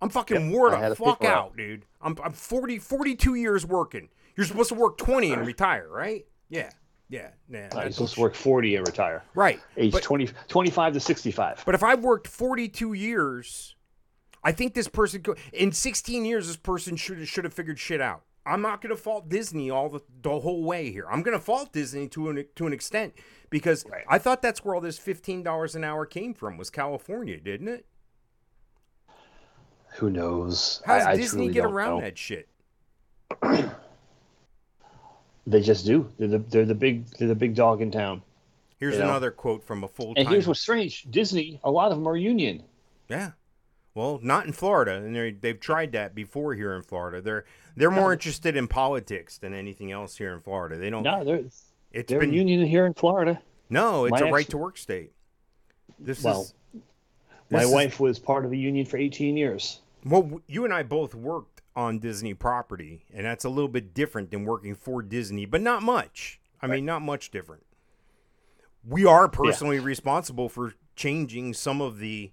I'm fucking Yep, wore the fuck paper out, dude. I'm I'm 40 42 years working. You're supposed to work 20 and retire, right? Yeah. Yeah. Yeah. You're supposed to work 40 and retire. Right. Age But- 20, 25 to 65. But if I've worked 42 years, I think this person co- in 16 years this person should should have figured shit out. I'm not going to fault Disney all the, the whole way here. I'm going to fault Disney to an to an extent because Right. I thought that's where all this $15 an hour came from was California, didn't it? Who knows? How does I, I Disney truly get around know. that shit? [CLEARS THROAT] They just do. They're the, they're the big they're the big dog in town. Here's You know? another quote from a full And here's what's strange: Disney, a lot of them are union. Yeah. Well, not in Florida, and they they've tried that before here in Florida. They're they're more interested in politics than anything else here in Florida. They don't. No, they're it's they're been union here in Florida. no. It's My a right to work state. This Well, is My is- wife was part of the union for 18 years. Well, you and I both worked on Disney property, and that's a little bit different than working for Disney, but not much. I mean, not much different. We are personally responsible for changing some of the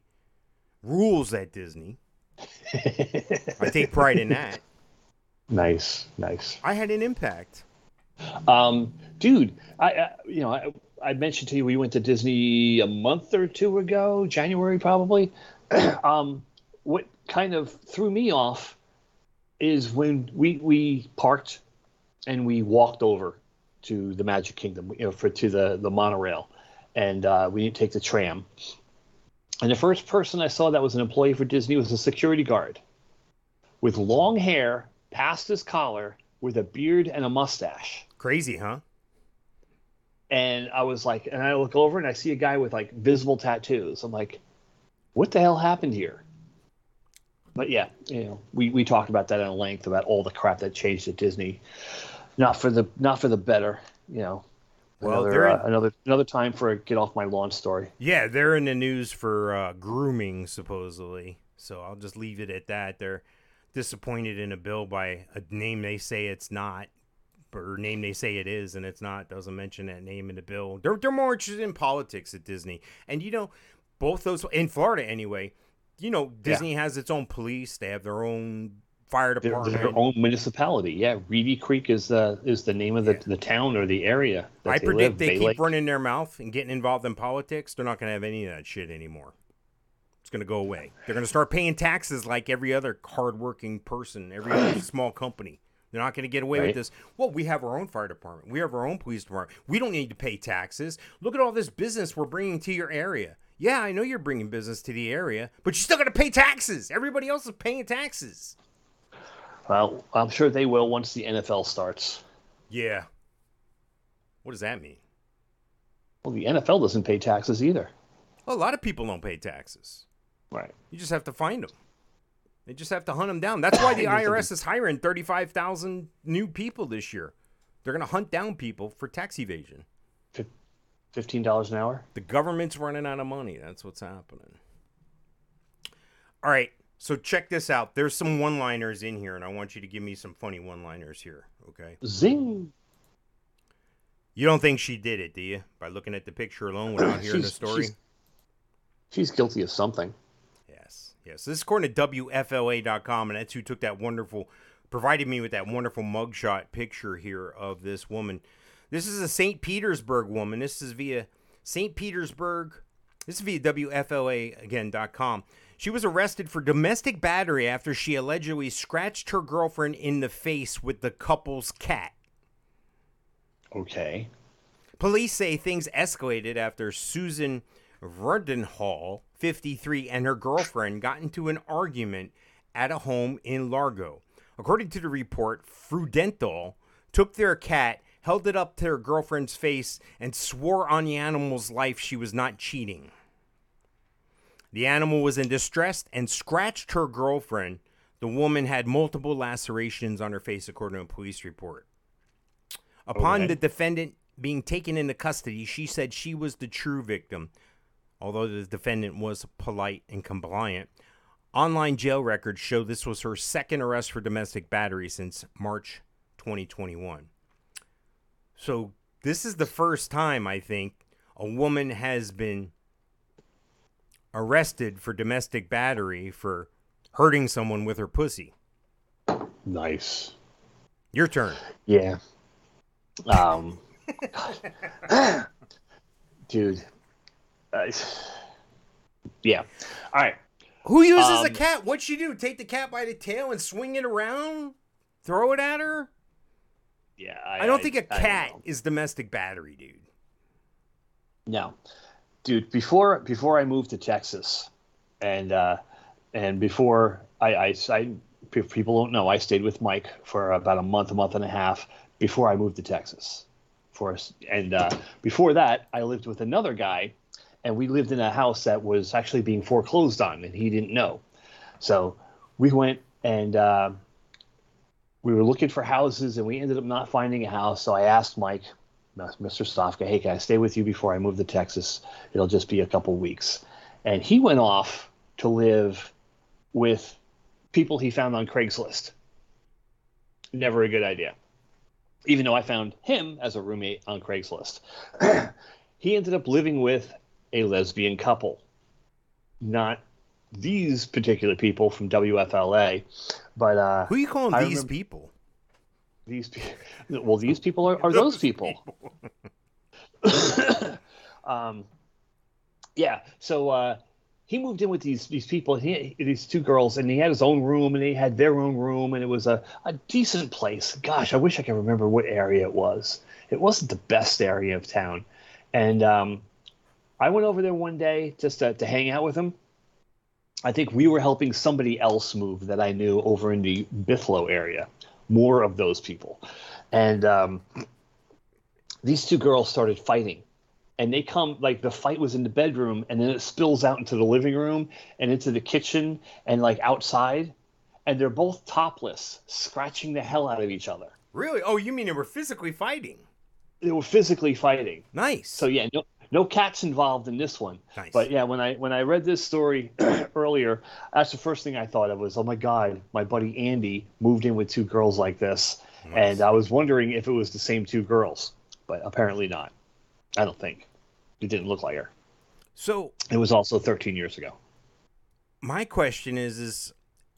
rules at Disney. [LAUGHS] I take pride in that. Nice, nice. I had an impact. Um, dude, I, I you know I, I mentioned to you we went to Disney a month or two ago, January probably. [CLEARS THROAT] um, what kind of threw me off is when we we parked and we walked over to the Magic Kingdom, you know, for to the the monorail, and uh, we didn't take the tram. And the first person I saw that was an employee for Disney was a security guard with long hair past his collar, with a beard and a mustache. Crazy, huh? And I was like, and I look over and I see a guy with like visible tattoos. I'm like, what the hell happened here? But yeah, you know, we, we talked about that at length about all the crap that changed at Disney. Not for the not for the better, you know. Well, another in- uh, another another time for a get off my lawn story. Yeah, they're in the news for uh, grooming, supposedly. So I'll just leave it at that. They're disappointed in a bill by a name they say it's not, or name they say it is, and it's not. Doesn't mention that name in the bill. They're they're more interested in politics at Disney, and you know, both those in Florida anyway. You know, Disney has its own police. They have their own fire department. their own municipality. Yeah, Reedy Creek is the is the name of the, Yeah. the town or the area. That I they predict live. they Bay keep running their mouth and getting involved in politics. They're not going to have any of that shit anymore. It's going to go away. They're going to start paying taxes like every other hardworking person, every other [CLEARS THROAT] small company. They're not going to get away Right. with this. Well, we have our own fire department. We have our own police department. We don't need to pay taxes. Look at all this business we're bringing to your area. Yeah, I know you're bringing business to the area, but you still got to pay taxes. Everybody else is paying taxes. Well, I'm sure they will once the NFL starts. Yeah. What does that mean? Well, the NFL doesn't pay taxes either. Well, a lot of people don't pay taxes. Right. You just have to find them. They just have to hunt them down. That's why [COUGHS] the IRS is hiring 35,000 new people this year. They're going to hunt down people for tax evasion. Fifteen dollars an hour. The government's running out of money. That's what's happening. All right. So check this out. There's some one-liners in here and I want you to give me some funny one-liners here, okay? Zing. You don't think she did it, do you? By looking at the picture alone without [CLEARS THROAT] hearing the story? She's, she's guilty of something. Yes, yes. This is according to WFLA.com, and that's who took that wonderful, provided me with that wonderful mugshot picture here of this woman. This is a St. Petersburg woman. This is via St. Petersburg. This is via WFLA again.com. She was arrested for domestic battery after she allegedly scratched her girlfriend in the face with the couple's cat. Okay. Police say things escalated after Susan Verdenhall, 53, and her girlfriend got into an argument at a home in Largo. According to the report, Freudenthal took their cat, held it up to her girlfriend's face, and swore on the animal's life she was not cheating. The animal was in distress and scratched her girlfriend. The woman had multiple lacerations on her face, according to a police report. Upon Okay. the defendant being taken into custody, she said she was the true victim, although the defendant was polite and compliant. Online jail records show this was her second arrest for domestic battery since March 2021. So this is the first time I think a woman has been arrested for domestic battery for hurting someone with her pussy. Nice. Your turn. Yeah. Um, [LAUGHS] dude. Uh, yeah. All right. Who uses a Um, cat? What'd she do? Take the cat by the tail and swing it around? Throw it at her? Yeah. I, don't think a I don't cat know. is domestic battery, dude. No, dude. Before before I moved to Texas, and uh, and before I, I, I people don't know, I stayed with Mike for about a month, a month and a half before I moved to Texas. For us, and uh, before that, I lived with another guy, and we lived in a house that was actually being foreclosed on, and he didn't know. So we went and uh, we were looking for houses, and we ended up not finding a house. So I asked Mike, Mr. Stofka, hey, can I stay with you before I move to Texas? It'll just be a couple weeks. And he went off to live with people he found on Craigslist. Never a good idea. Even though I found him as a roommate on Craigslist. [CLEARS THROAT] he ended up living with a lesbian couple. Not these particular people from WFLA, but uh, Who are you calling I these remember- people? these pe- [LAUGHS] well these people are, are [LAUGHS] those people, [LAUGHS] um yeah so uh he moved in with these these people. He these two girls and he had his own room and they had their own room and it was a, a decent place. Gosh i wish i could remember what area it was. It wasn't the best area of town. And um i went over there one day just to, to hang out with him i think we were helping somebody else move that i knew over in the Bithlo area more of those people. And um, these two girls started fighting. And they come, like, the fight was in the bedroom, and then it spills out into the living room and into the kitchen and, like, outside. And they're both topless, scratching the hell out of each other. Really? Oh, you mean they were physically fighting? They were physically fighting. Nice. So, yeah, no, no cats involved in this one. Nice. But yeah, when I when I read this story [CLEARS THROAT] earlier, that's the first thing I thought of was, oh my god, my buddy Andy moved in with two girls like this, and I was wondering if it was the same two girls, but apparently not. I don't think it didn't look like her. so It was also 13 years ago. my question is is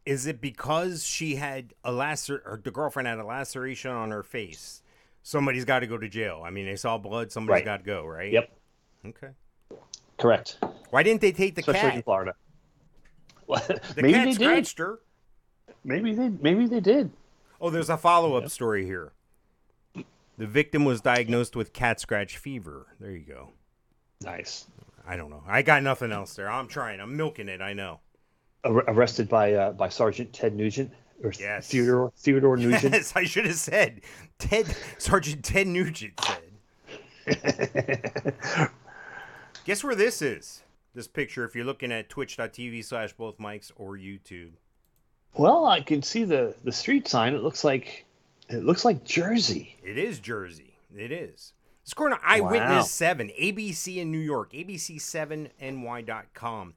is it because she had a lacer or the girlfriend had a laceration on her face somebody's got to go to jail i mean they saw blood somebody's Right. got to go right Yep, okay correct. why didn't they take the Especially in cat Florida. Well, the [LAUGHS] maybe cat they did. her Maybe they maybe they did. oh there's a follow-up story here the victim was diagnosed with cat scratch fever there you go Nice. i don't know i got nothing else there i'm trying i'm milking it i know Ar- arrested by uh, by Sergeant Ted Nugent or Yes. Theodore Theodore [LAUGHS] Nugent. yes i should have said ted sergeant ted nugent said [LAUGHS] Guess where this is? This picture, if you're looking at twitch.tv slash both Mikes or YouTube. Well, I can see the the street sign. It looks like it looks like Jersey. It is Jersey. It is. To Eyewitness Wow. 7, ABC in New York, ABC7ny.com.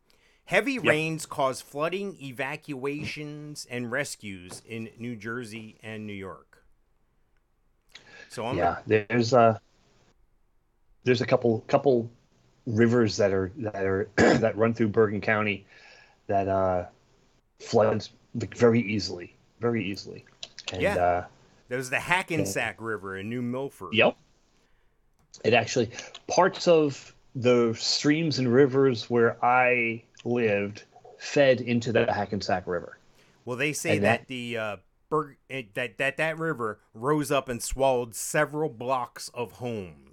Heavy rains cause flooding, evacuations, and rescues in New Jersey and New York. So I'm Yeah, there's a there's a couple couple rivers that are that are [CLEARS THROAT] that run through Bergen County that uh, floods very easily, very easily. And, Yeah. Uh, there's the Hackensack River in New Milford. yep. It actually parts of the streams and rivers where I lived fed into the Hackensack River. Well, they say that, that- the uh, Berg, that that that river rose up and swallowed several blocks of homes.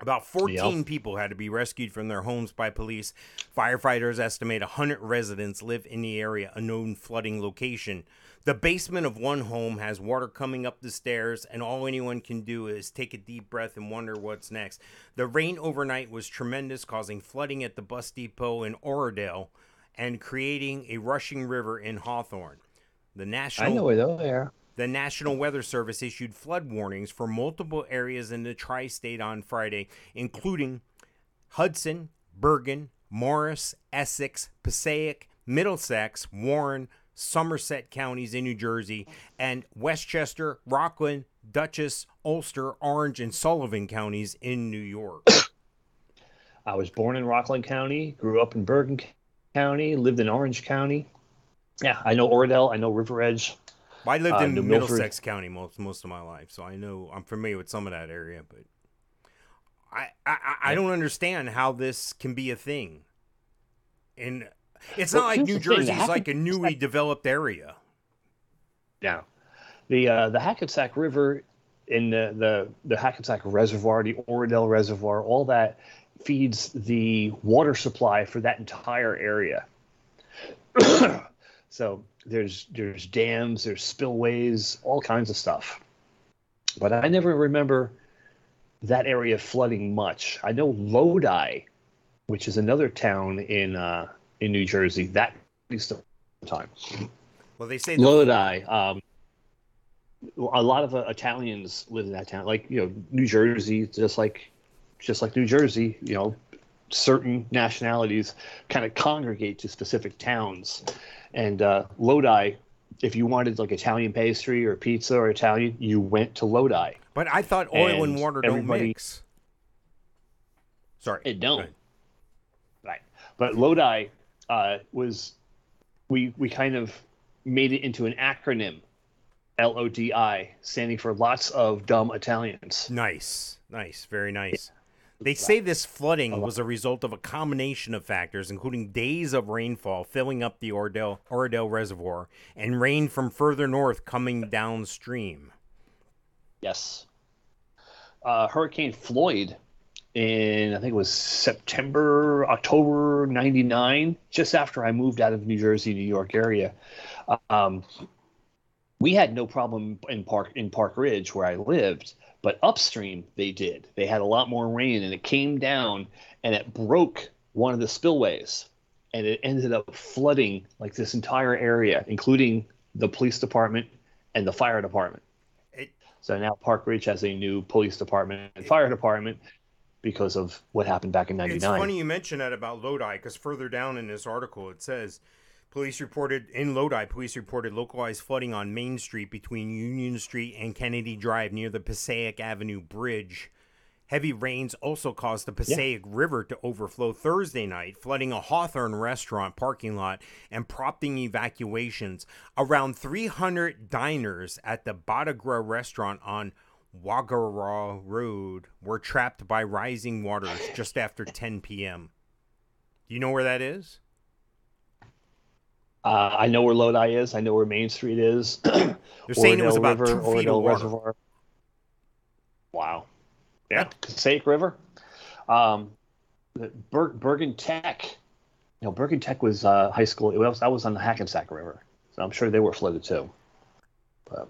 About 14 Yep. people had to be rescued from their homes by police. Firefighters estimate 100 residents live in the area, a known flooding location. The basement of one home has water coming up the stairs, and all anyone can do is take a deep breath and wonder what's next. The rain overnight was tremendous, causing flooding at the bus depot in Oradell and creating a rushing river in Hawthorne. The national I know where they are. The National Weather Service issued flood warnings for multiple areas in the tri state on Friday, including Hudson, Bergen, Morris, Essex, Passaic, Middlesex, Warren, Somerset counties in New Jersey, and Westchester, Rockland, Dutchess, Ulster, Orange, and Sullivan counties in New York. [COUGHS] I was born in Rockland County, grew up in Bergen County, lived in Orange County. Yeah, I know Oradell, I know River Edge. I lived Uh, in New Milford. Middlesex County most most of my life, so I know I'm familiar with some of that area. But I I, I- don't understand how this can be a thing. And it's Well, not like New Jersey Jersey's like a newly developed area. Yeah. The uh, the Hackensack River in the, the the Hackensack Reservoir, the Oradell Reservoir, all that feeds the water supply for that entire area. [COUGHS] so there's there's dams, there's spillways, all kinds of stuff. But I never remember that area flooding much. I know Lodi, which is another town in uh, in New Jersey, that used to time. Well, they say the, Lodi. Um, a lot of uh, Italians live in that town, like you know, New Jersey, just like, just like New Jersey. You know, certain nationalities kind of congregate to specific towns, and uh, Lodi. If you wanted like Italian pastry or pizza or Italian, you went to Lodi. but I thought oil and, and water don't mix. Sorry, It don't. Right. But Lodi uh, was we we kind of made it into an acronym, L O D I, standing for lots of dumb Italians. Nice, nice, very nice. They say this flooding was a result of a combination of factors, including days of rainfall filling up the Oradell, Oradell Reservoir and rain from further north coming downstream. Yes. Uh, Hurricane Floyd in I think it was September, October '99, just after I moved out of New Jersey, New York area. Um, we had no problem in Park in Park Ridge where I lived, but upstream they did. They had a lot more rain, and it came down and it broke one of the spillways, and it ended up flooding like this entire area, including the police department and the fire department. It, So now Park Ridge has a new police department and fire department because of what happened back in 99. it's funny you mention that about Lodi because further down in this article it says police reported in Lodi, police reported localized flooding on Main Street between Union Street and Kennedy Drive near the Passaic Avenue Bridge. Heavy rains also caused the Passaic River to overflow Thursday night, flooding a Hawthorne restaurant parking lot and prompting evacuations. Around 300 diners at the Bottagra restaurant on Wagaraw Road were trapped by rising waters just after 10 p.m. Do you know where that is? Uh, I know where Lodi is. I know where Main Street is. [CLEARS THROAT] They're saying it was about River, two feet Oradell of water. Reservoir. Wow. Yeah. Passaic River. Um, Ber- Bergen Tech. You know, Bergen Tech was uh, high school. It was, that was on the Hackensack River, so I'm sure they were flooded too. But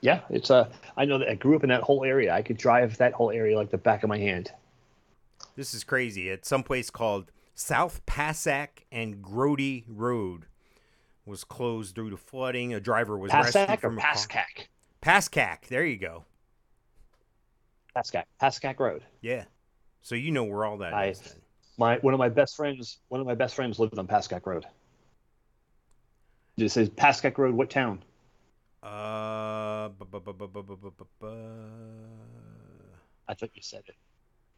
yeah, it's Uh, I know that I grew up in that whole area. I could drive that whole area like the back of my hand. This is crazy. At some place called South Passac and Grody Road was closed due to flooding. A driver was Passac rescued from or Pascack. Pascack. There you go. Pascack. Pascack Road. Yeah. So you know where all that I, is, My one of my best friends. One of my best friends lived on Pascack Road. It says Pascack Road. What town? Uh, I thought you said it.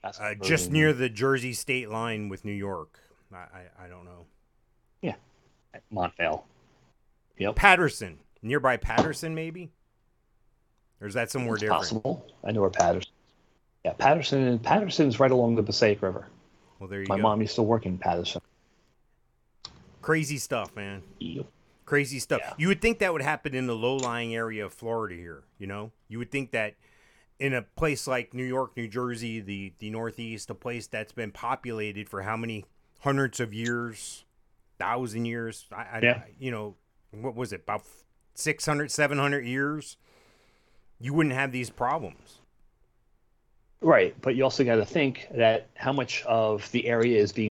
Uh, just near the Jersey state line with New York. I, I, I don't know. Yeah. Montvale. Yep. Paterson, nearby Paterson, maybe. Or is that somewhere It's different? possible. I know where Paterson. Yeah, Paterson. Paterson's right along the Passaic River. Well, there you My go. mom used to work in Paterson. Crazy stuff, man. Yep. Crazy stuff. Yeah. You would think that would happen in the low-lying area of Florida here. You know, you would think that in a place like New York, New Jersey, the the Northeast, a place that's been populated for how many hundreds of years, thousand years. I, I Yeah. you know, what was it about 600, 700 years? You wouldn't have these problems. Right, but you also got to think that how much of the area is being